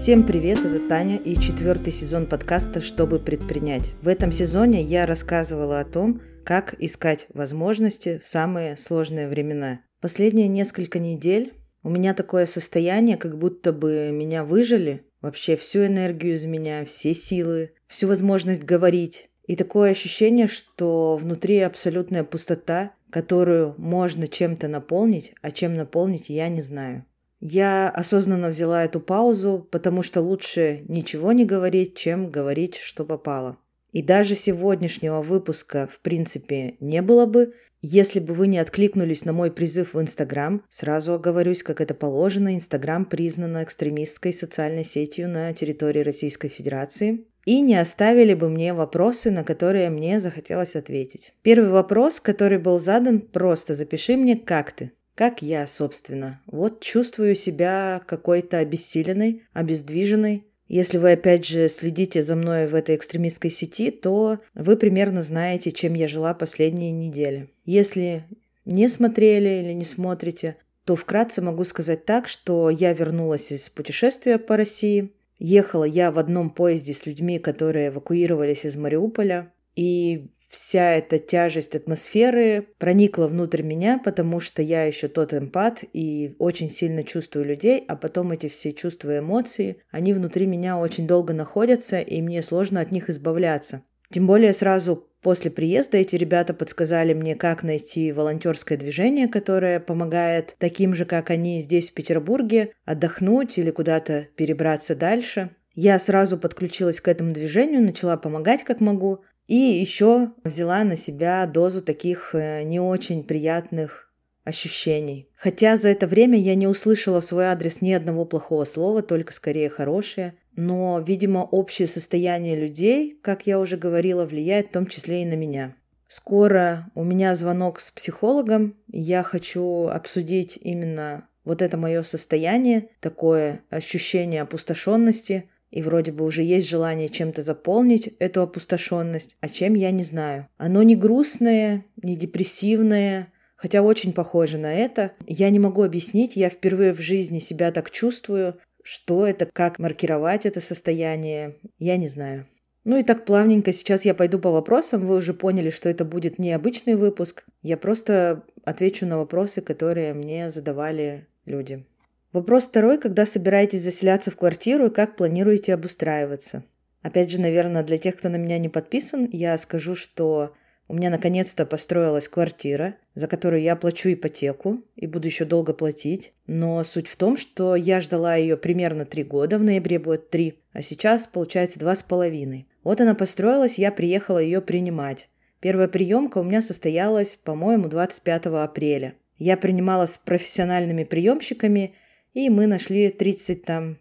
Всем привет, это Таня и четвертый сезон подкаста «Чтобы предпринять». В этом сезоне я рассказывала о том, как искать возможности в самые сложные времена. Последние несколько недель у меня такое состояние, как будто бы меня выжили, вообще всю энергию из меня, все силы, всю возможность говорить. И такое ощущение, что внутри абсолютная пустота, которую можно чем-то наполнить, а чем наполнить я не знаю. Я осознанно взяла эту паузу, потому что лучше ничего не говорить, чем говорить, что попало. И даже сегодняшнего выпуска, в принципе, не было бы, если бы вы не откликнулись на мой призыв в Инстаграм, сразу оговорюсь, как это положено, Инстаграм признана экстремистской социальной сетью на территории Российской Федерации, и не оставили бы мне вопросы, на которые мне захотелось ответить. Первый вопрос, который был задан, просто запиши мне, как ты. Как я, собственно. Вот чувствую себя какой-то обессиленной, обездвиженной. Если вы, опять же, следите за мной в этой экстремистской сети, то вы примерно знаете, чем я жила последние недели. Если не смотрели или не смотрите, то вкратце могу сказать так, что я вернулась из путешествия по России. Ехала я в одном поезде с людьми, которые эвакуировались из Мариуполя. И вся эта тяжесть атмосферы проникла внутрь меня, потому что я еще тот эмпат и очень сильно чувствую людей, а потом эти все чувства и эмоции, они внутри меня очень долго находятся, и мне сложно от них избавляться. Тем более сразу после приезда эти ребята подсказали мне, как найти волонтерское движение, которое помогает таким же, как они здесь в Петербурге, отдохнуть или куда-то перебраться дальше. Я сразу подключилась к этому движению, начала помогать как могу, и еще взяла на себя дозу таких э, не очень приятных ощущений. Хотя за это время я не услышала в свой адрес ни одного плохого слова, только скорее хорошее. Но, видимо, общее состояние людей, как я уже говорила, влияет в том числе и на меня. Скоро у меня звонок с психологом. Я хочу обсудить именно вот это мое состояние, такое ощущение опустошенности, и вроде бы уже есть желание чем-то заполнить эту опустошенность, а чем я не знаю. Оно не грустное, не депрессивное, хотя очень похоже на это. Я не могу объяснить, я впервые в жизни себя так чувствую, что это, как маркировать это состояние, я не знаю. Ну и так плавненько сейчас я пойду по вопросам. Вы уже поняли, что это будет необычный выпуск. Я просто отвечу на вопросы, которые мне задавали люди. Вопрос второй, когда собираетесь заселяться в квартиру и как планируете обустраиваться? Опять же, наверное, для тех, кто на меня не подписан, я скажу, что у меня наконец-то построилась квартира, за которую я плачу ипотеку и буду еще долго платить. Но суть в том, что я ждала ее примерно три года, в ноябре будет три, а сейчас получается два с половиной. Вот она построилась, я приехала ее принимать. Первая приемка у меня состоялась, по-моему, 25 апреля. Я принимала с профессиональными приемщиками – и мы нашли 30 там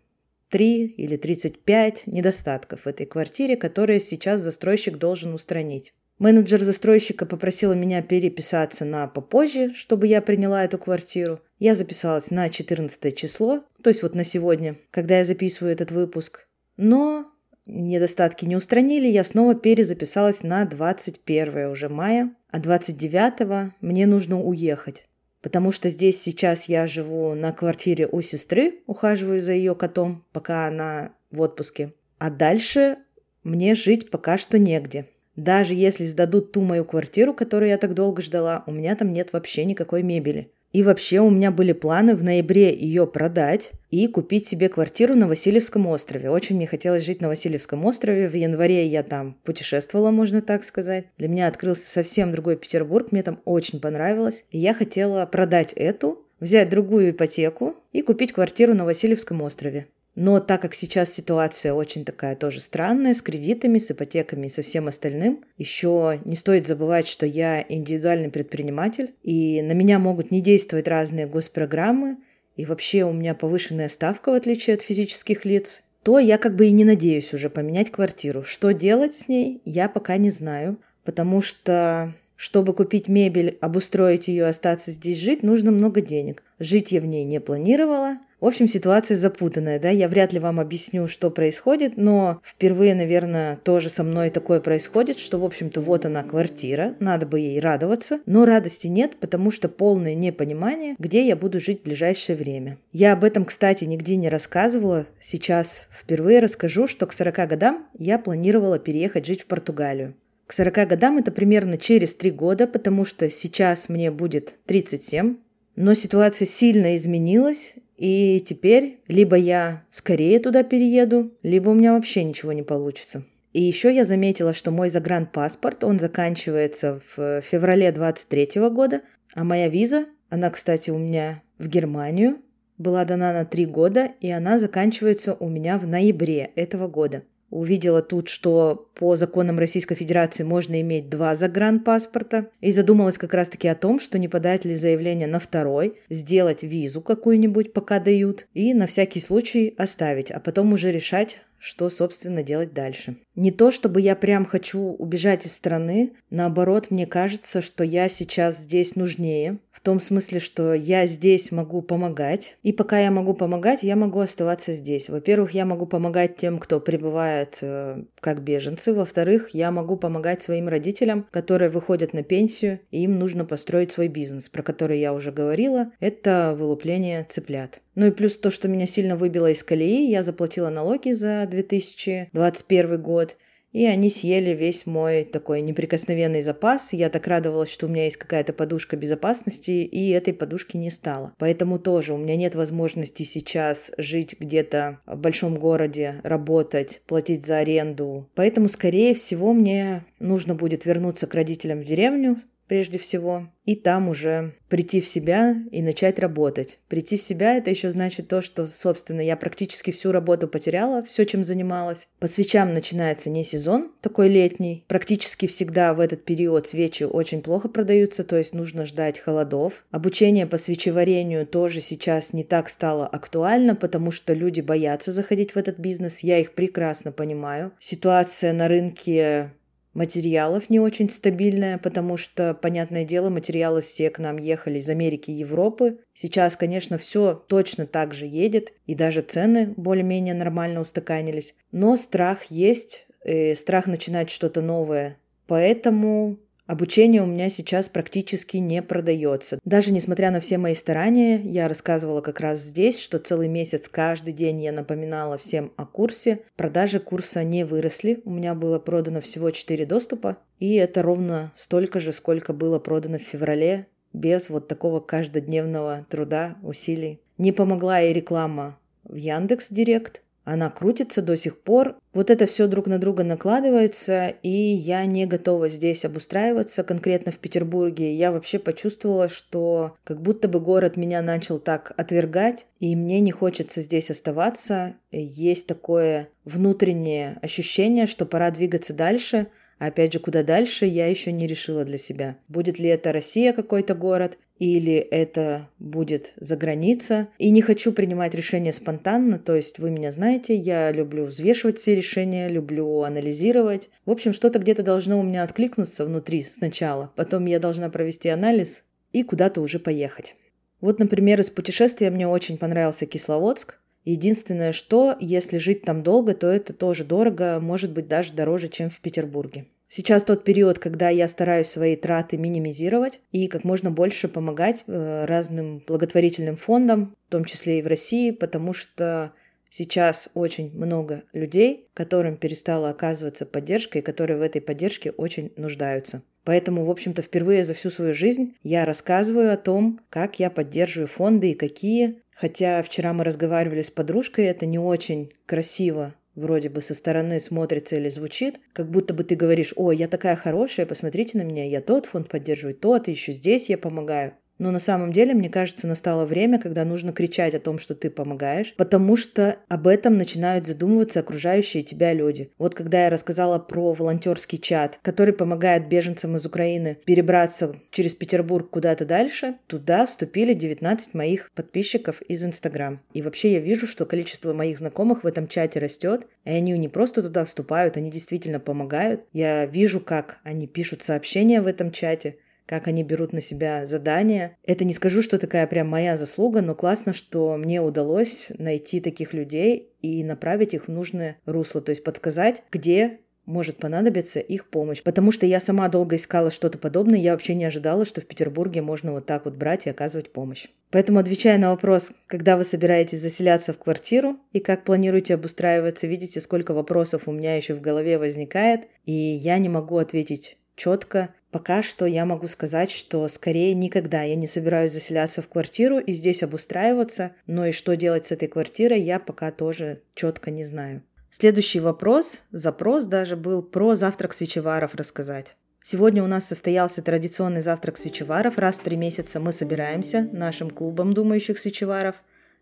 3 или 35 недостатков в этой квартире, которые сейчас застройщик должен устранить. Менеджер застройщика попросила меня переписаться на попозже, чтобы я приняла эту квартиру. Я записалась на 14 число, то есть вот на сегодня, когда я записываю этот выпуск. Но недостатки не устранили, я снова перезаписалась на 21 уже мая, а 29 мне нужно уехать потому что здесь сейчас я живу на квартире у сестры, ухаживаю за ее котом, пока она в отпуске. А дальше мне жить пока что негде. Даже если сдадут ту мою квартиру, которую я так долго ждала, у меня там нет вообще никакой мебели. И вообще у меня были планы в ноябре ее продать и купить себе квартиру на Васильевском острове. Очень мне хотелось жить на Васильевском острове. В январе я там путешествовала, можно так сказать. Для меня открылся совсем другой Петербург. Мне там очень понравилось. И я хотела продать эту, взять другую ипотеку и купить квартиру на Васильевском острове. Но так как сейчас ситуация очень такая тоже странная, с кредитами, с ипотеками и со всем остальным, еще не стоит забывать, что я индивидуальный предприниматель, и на меня могут не действовать разные госпрограммы, и вообще у меня повышенная ставка, в отличие от физических лиц, то я как бы и не надеюсь уже поменять квартиру. Что делать с ней, я пока не знаю, потому что чтобы купить мебель, обустроить ее, остаться здесь жить, нужно много денег. Жить я в ней не планировала, В общем, ситуация запутанная, да, я вряд ли вам объясню, что происходит, но впервые, наверное, тоже со мной такое происходит, что, в общем-то, вот она квартира, надо бы ей радоваться, но радости нет, потому что полное непонимание, где я буду жить в ближайшее время. Я об этом, кстати, нигде не рассказывала, сейчас впервые расскажу, что к 40 годам я планировала переехать жить в Португалию. К 40 годам это примерно через 3 года, потому что сейчас мне будет 37, но ситуация сильно изменилась, и теперь либо я скорее туда перееду, либо у меня вообще ничего не получится. И еще я заметила, что мой загранпаспорт, он заканчивается в феврале 23 года, а моя виза, она, кстати, у меня в Германию, была дана на три года, и она заканчивается у меня в ноябре этого года. Увидела тут, что по законам Российской Федерации можно иметь два загранпаспорта. И задумалась как раз-таки о том, что не подать ли заявление на второй, сделать визу какую-нибудь, пока дают, и на всякий случай оставить, а потом уже решать, что, собственно, делать дальше. Не то, чтобы я прям хочу убежать из страны, наоборот, мне кажется, что я сейчас здесь нужнее, в том смысле, что я здесь могу помогать, и пока я могу помогать, я могу оставаться здесь. Во-первых, я могу помогать тем, кто пребывает э, как беженцы, во-вторых, я могу помогать своим родителям, которые выходят на пенсию, и им нужно построить свой бизнес, про который я уже говорила, это вылупление цыплят. Ну и плюс то, что меня сильно выбило из колеи, я заплатила налоги за 2021 год, и они съели весь мой такой неприкосновенный запас. Я так радовалась, что у меня есть какая-то подушка безопасности, и этой подушки не стало. Поэтому тоже у меня нет возможности сейчас жить где-то в большом городе, работать, платить за аренду. Поэтому, скорее всего, мне нужно будет вернуться к родителям в деревню, прежде всего, и там уже прийти в себя и начать работать. Прийти в себя это еще значит то, что, собственно, я практически всю работу потеряла, все, чем занималась. По свечам начинается не сезон такой летний. Практически всегда в этот период свечи очень плохо продаются, то есть нужно ждать холодов. Обучение по свечеварению тоже сейчас не так стало актуально, потому что люди боятся заходить в этот бизнес. Я их прекрасно понимаю. Ситуация на рынке материалов не очень стабильная, потому что, понятное дело, материалы все к нам ехали из Америки и Европы. Сейчас, конечно, все точно так же едет, и даже цены более-менее нормально устаканились. Но страх есть, страх начинать что-то новое. Поэтому Обучение у меня сейчас практически не продается. Даже несмотря на все мои старания, я рассказывала как раз здесь, что целый месяц каждый день я напоминала всем о курсе. Продажи курса не выросли. У меня было продано всего 4 доступа. И это ровно столько же, сколько было продано в феврале, без вот такого каждодневного труда, усилий. Не помогла и реклама в Яндекс Директ. Она крутится до сих пор. Вот это все друг на друга накладывается, и я не готова здесь обустраиваться, конкретно в Петербурге. Я вообще почувствовала, что как будто бы город меня начал так отвергать, и мне не хочется здесь оставаться. Есть такое внутреннее ощущение, что пора двигаться дальше, а опять же, куда дальше, я еще не решила для себя. Будет ли это Россия какой-то город, или это будет за граница. И не хочу принимать решения спонтанно, то есть вы меня знаете, я люблю взвешивать все решения, люблю анализировать. В общем, что-то где-то должно у меня откликнуться внутри сначала, потом я должна провести анализ и куда-то уже поехать. Вот, например, из путешествия мне очень понравился Кисловодск. Единственное, что если жить там долго, то это тоже дорого, может быть даже дороже, чем в Петербурге. Сейчас тот период, когда я стараюсь свои траты минимизировать и как можно больше помогать э, разным благотворительным фондам, в том числе и в России, потому что сейчас очень много людей, которым перестала оказываться поддержка и которые в этой поддержке очень нуждаются. Поэтому, в общем-то, впервые за всю свою жизнь я рассказываю о том, как я поддерживаю фонды и какие. Хотя вчера мы разговаривали с подружкой, это не очень красиво вроде бы со стороны смотрится или звучит, как будто бы ты говоришь, о, я такая хорошая, посмотрите на меня, я тот фонд поддерживаю, тот, и еще здесь я помогаю. Но на самом деле, мне кажется, настало время, когда нужно кричать о том, что ты помогаешь, потому что об этом начинают задумываться окружающие тебя люди. Вот когда я рассказала про волонтерский чат, который помогает беженцам из Украины перебраться через Петербург куда-то дальше, туда вступили 19 моих подписчиков из Инстаграм. И вообще я вижу, что количество моих знакомых в этом чате растет, и они не просто туда вступают, они действительно помогают. Я вижу, как они пишут сообщения в этом чате, как они берут на себя задания. Это не скажу, что такая прям моя заслуга, но классно, что мне удалось найти таких людей и направить их в нужное русло, то есть подсказать, где может понадобиться их помощь. Потому что я сама долго искала что-то подобное, я вообще не ожидала, что в Петербурге можно вот так вот брать и оказывать помощь. Поэтому, отвечая на вопрос, когда вы собираетесь заселяться в квартиру и как планируете обустраиваться, видите, сколько вопросов у меня еще в голове возникает, и я не могу ответить четко. Пока что я могу сказать, что скорее никогда я не собираюсь заселяться в квартиру и здесь обустраиваться, но и что делать с этой квартирой, я пока тоже четко не знаю. Следующий вопрос, запрос даже был про завтрак свечеваров рассказать. Сегодня у нас состоялся традиционный завтрак свечеваров. Раз в три месяца мы собираемся нашим клубом думающих свечеваров.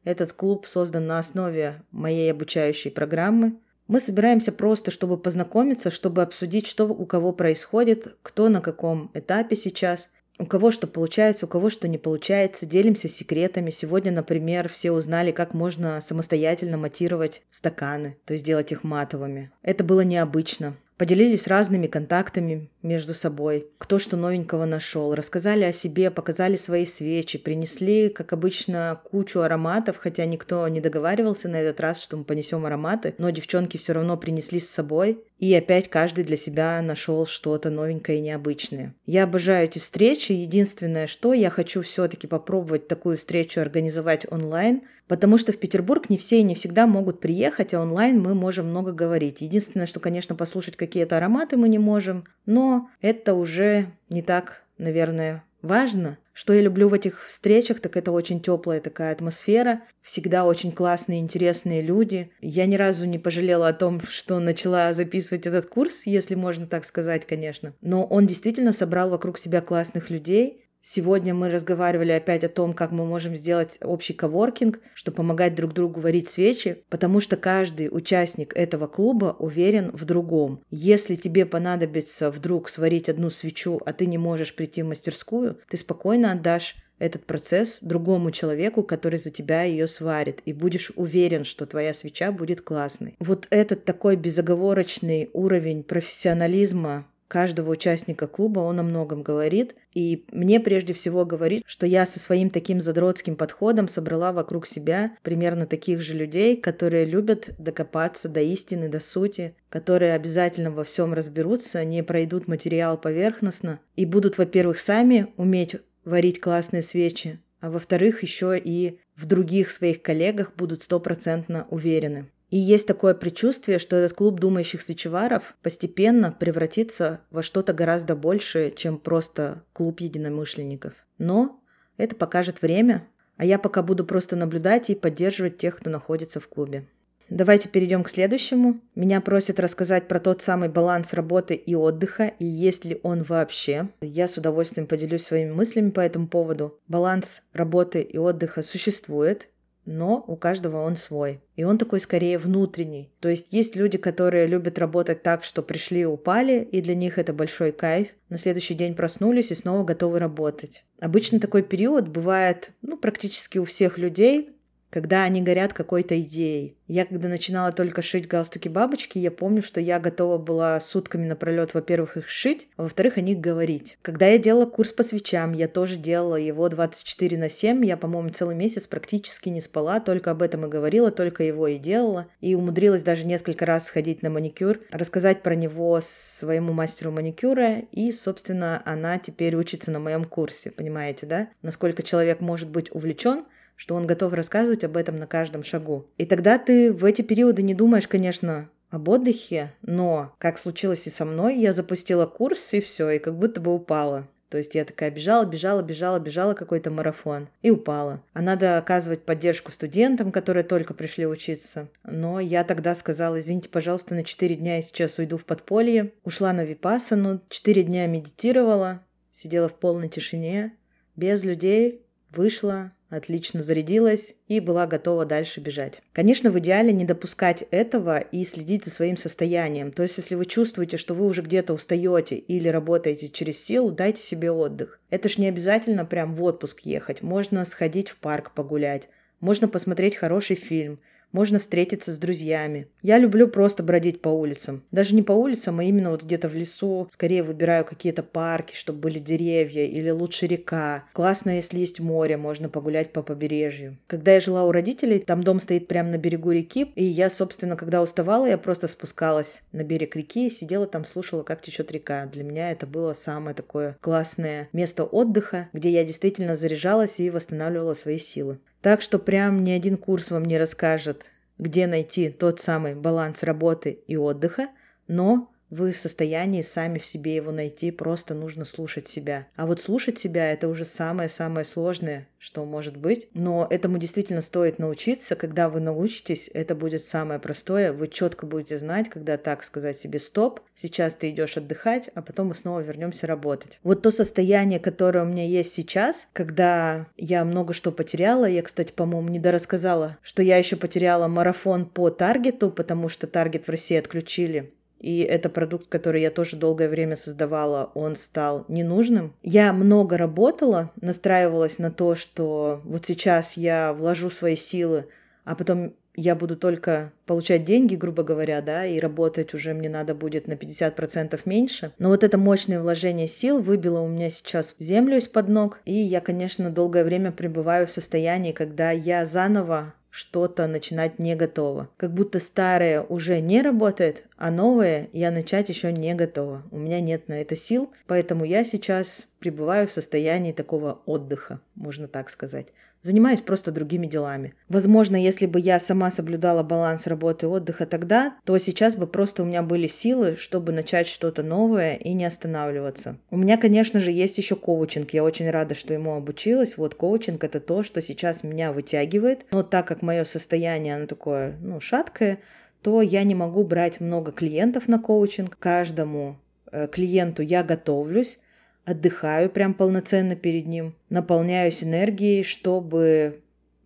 Этот клуб создан на основе моей обучающей программы. Мы собираемся просто, чтобы познакомиться, чтобы обсудить, что у кого происходит, кто на каком этапе сейчас – у кого что получается, у кого что не получается, делимся секретами. Сегодня, например, все узнали, как можно самостоятельно матировать стаканы, то есть делать их матовыми. Это было необычно. Поделились разными контактами между собой, кто что новенького нашел, рассказали о себе, показали свои свечи, принесли, как обычно, кучу ароматов, хотя никто не договаривался на этот раз, что мы понесем ароматы, но девчонки все равно принесли с собой, и опять каждый для себя нашел что-то новенькое и необычное. Я обожаю эти встречи. Единственное, что я хочу все-таки попробовать такую встречу организовать онлайн, потому что в Петербург не все и не всегда могут приехать, а онлайн мы можем много говорить. Единственное, что, конечно, послушать какие-то ароматы мы не можем, но это уже не так, наверное, важно. Что я люблю в этих встречах, так это очень теплая такая атмосфера, всегда очень классные, интересные люди. Я ни разу не пожалела о том, что начала записывать этот курс, если можно так сказать, конечно. Но он действительно собрал вокруг себя классных людей, Сегодня мы разговаривали опять о том, как мы можем сделать общий коворкинг, чтобы помогать друг другу варить свечи, потому что каждый участник этого клуба уверен в другом. Если тебе понадобится вдруг сварить одну свечу, а ты не можешь прийти в мастерскую, ты спокойно отдашь этот процесс другому человеку, который за тебя ее сварит, и будешь уверен, что твоя свеча будет классной. Вот этот такой безоговорочный уровень профессионализма каждого участника клуба, он о многом говорит. И мне прежде всего говорит, что я со своим таким задротским подходом собрала вокруг себя примерно таких же людей, которые любят докопаться до истины, до сути, которые обязательно во всем разберутся, не пройдут материал поверхностно и будут, во-первых, сами уметь варить классные свечи, а во-вторых, еще и в других своих коллегах будут стопроцентно уверены. И есть такое предчувствие, что этот клуб думающих свечеваров постепенно превратится во что-то гораздо большее, чем просто клуб единомышленников. Но это покажет время, а я пока буду просто наблюдать и поддерживать тех, кто находится в клубе. Давайте перейдем к следующему. Меня просят рассказать про тот самый баланс работы и отдыха, и есть ли он вообще. Я с удовольствием поделюсь своими мыслями по этому поводу. Баланс работы и отдыха существует, но у каждого он свой. И он такой скорее внутренний. То есть есть люди, которые любят работать так, что пришли и упали, и для них это большой кайф. На следующий день проснулись и снова готовы работать. Обычно такой период бывает ну, практически у всех людей, когда они горят какой-то идеей. Я когда начинала только шить галстуки-бабочки, я помню, что я готова была сутками напролет, во-первых, их шить, а во-вторых, о них говорить. Когда я делала курс по свечам, я тоже делала его 24 на 7. Я, по-моему, целый месяц практически не спала, только об этом и говорила, только его и делала. И умудрилась даже несколько раз сходить на маникюр, рассказать про него своему мастеру маникюра, и, собственно, она теперь учится на моем курсе, понимаете, да? Насколько человек может быть увлечен что он готов рассказывать об этом на каждом шагу. И тогда ты в эти периоды не думаешь, конечно, об отдыхе, но, как случилось и со мной, я запустила курс, и все, и как будто бы упала. То есть я такая бежала, бежала, бежала, бежала какой-то марафон и упала. А надо оказывать поддержку студентам, которые только пришли учиться. Но я тогда сказала, извините, пожалуйста, на 4 дня я сейчас уйду в подполье. Ушла на випасану, 4 дня медитировала, сидела в полной тишине, без людей, вышла, отлично зарядилась и была готова дальше бежать. Конечно, в идеале не допускать этого и следить за своим состоянием. То есть, если вы чувствуете, что вы уже где-то устаете или работаете через силу, дайте себе отдых. Это ж не обязательно прям в отпуск ехать. Можно сходить в парк погулять, можно посмотреть хороший фильм, можно встретиться с друзьями. Я люблю просто бродить по улицам. Даже не по улицам, а именно вот где-то в лесу. Скорее выбираю какие-то парки, чтобы были деревья или лучше река. Классно, если есть море, можно погулять по побережью. Когда я жила у родителей, там дом стоит прямо на берегу реки, и я, собственно, когда уставала, я просто спускалась на берег реки и сидела там, слушала, как течет река. Для меня это было самое такое классное место отдыха, где я действительно заряжалась и восстанавливала свои силы. Так что прям ни один курс вам не расскажет, где найти тот самый баланс работы и отдыха, но вы в состоянии сами в себе его найти, просто нужно слушать себя. А вот слушать себя это уже самое-самое сложное, что может быть. Но этому действительно стоит научиться. Когда вы научитесь, это будет самое простое. Вы четко будете знать, когда так сказать себе стоп, сейчас ты идешь отдыхать, а потом мы снова вернемся работать. Вот то состояние, которое у меня есть сейчас, когда я много что потеряла, я, кстати, по-моему, не дорассказала, что я еще потеряла марафон по таргету, потому что таргет в России отключили и это продукт, который я тоже долгое время создавала, он стал ненужным. Я много работала, настраивалась на то, что вот сейчас я вложу свои силы, а потом я буду только получать деньги, грубо говоря, да, и работать уже мне надо будет на 50% меньше. Но вот это мощное вложение сил выбило у меня сейчас землю из-под ног, и я, конечно, долгое время пребываю в состоянии, когда я заново что-то начинать не готова. Как будто старое уже не работает, а новое я начать еще не готова. У меня нет на это сил, поэтому я сейчас пребываю в состоянии такого отдыха, можно так сказать занимаюсь просто другими делами. Возможно, если бы я сама соблюдала баланс работы и отдыха тогда, то сейчас бы просто у меня были силы, чтобы начать что-то новое и не останавливаться. У меня, конечно же, есть еще коучинг. Я очень рада, что ему обучилась. Вот коучинг это то, что сейчас меня вытягивает. Но так как мое состояние, оно такое, ну, шаткое, то я не могу брать много клиентов на коучинг. Каждому э, клиенту я готовлюсь, отдыхаю прям полноценно перед ним, наполняюсь энергией, чтобы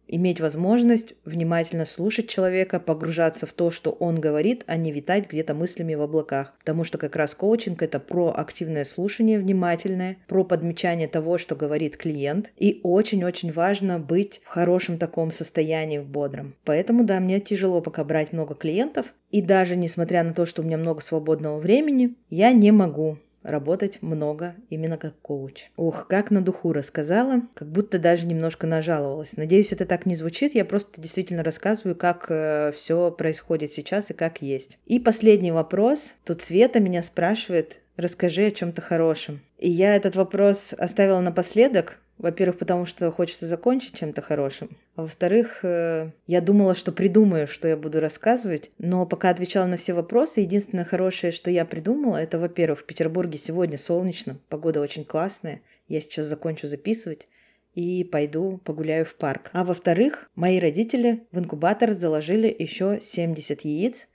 иметь возможность внимательно слушать человека, погружаться в то, что он говорит, а не витать где-то мыслями в облаках. Потому что как раз коучинг – это про активное слушание внимательное, про подмечание того, что говорит клиент. И очень-очень важно быть в хорошем таком состоянии, в бодром. Поэтому, да, мне тяжело пока брать много клиентов. И даже несмотря на то, что у меня много свободного времени, я не могу работать много именно как коуч. Ух, как на духу рассказала, как будто даже немножко нажаловалась. Надеюсь, это так не звучит, я просто действительно рассказываю, как э, все происходит сейчас и как есть. И последний вопрос. Тут Света меня спрашивает, расскажи о чем-то хорошем. И я этот вопрос оставила напоследок, во-первых, потому что хочется закончить чем-то хорошим. А во-вторых, э, я думала, что придумаю, что я буду рассказывать. Но пока отвечала на все вопросы, единственное хорошее, что я придумала, это, во-первых, в Петербурге сегодня солнечно, погода очень классная. Я сейчас закончу записывать и пойду погуляю в парк. А во-вторых, мои родители в инкубатор заложили еще 70 яиц,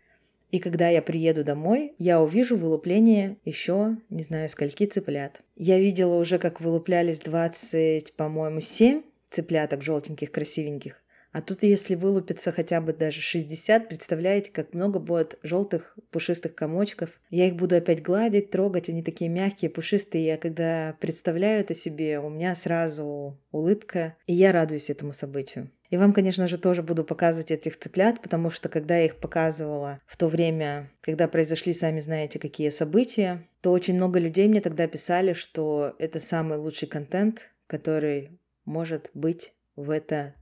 и когда я приеду домой, я увижу вылупление еще, не знаю, скольки цыплят. Я видела уже, как вылуплялись 20, по-моему, 7 цыпляток желтеньких, красивеньких. А тут, если вылупится хотя бы даже 60, представляете, как много будет желтых пушистых комочков. Я их буду опять гладить, трогать, они такие мягкие, пушистые. Я когда представляю это себе, у меня сразу улыбка, и я радуюсь этому событию. И вам, конечно же, тоже буду показывать этих цыплят, потому что когда я их показывала в то время, когда произошли, сами знаете, какие события, то очень много людей мне тогда писали, что это самый лучший контент, который может быть в это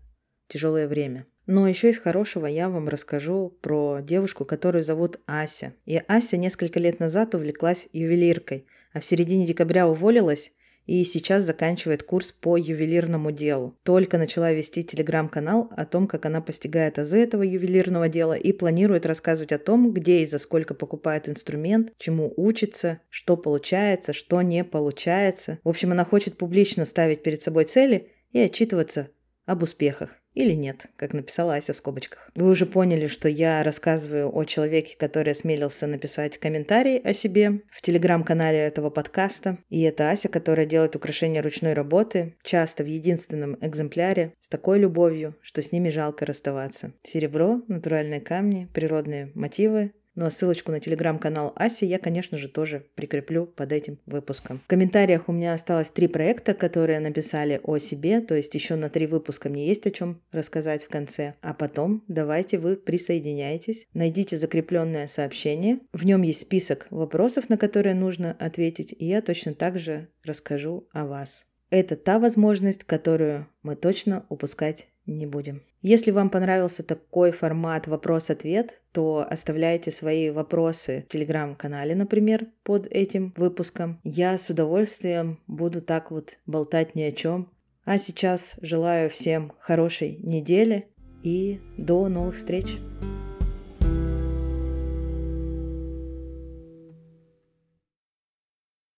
тяжелое время. Но еще из хорошего я вам расскажу про девушку, которую зовут Ася. И Ася несколько лет назад увлеклась ювелиркой, а в середине декабря уволилась и сейчас заканчивает курс по ювелирному делу. Только начала вести телеграм-канал о том, как она постигает азы этого ювелирного дела и планирует рассказывать о том, где и за сколько покупает инструмент, чему учится, что получается, что не получается. В общем, она хочет публично ставить перед собой цели и отчитываться об успехах. Или нет, как написала Ася в скобочках. Вы уже поняли, что я рассказываю о человеке, который осмелился написать комментарий о себе в телеграм-канале этого подкаста. И это Ася, которая делает украшения ручной работы, часто в единственном экземпляре, с такой любовью, что с ними жалко расставаться. Серебро, натуральные камни, природные мотивы, Ну а ссылочку на телеграм-канал Аси я, конечно же, тоже прикреплю под этим выпуском. В комментариях у меня осталось три проекта, которые написали о себе, то есть еще на три выпуска мне есть о чем рассказать в конце. А потом давайте вы присоединяйтесь, найдите закрепленное сообщение. В нем есть список вопросов, на которые нужно ответить, и я точно так же расскажу о вас. Это та возможность, которую мы точно упускать не будем. Если вам понравился такой формат вопрос-ответ, то оставляйте свои вопросы в телеграм-канале, например, под этим выпуском. Я с удовольствием буду так вот болтать ни о чем. А сейчас желаю всем хорошей недели и до новых встреч.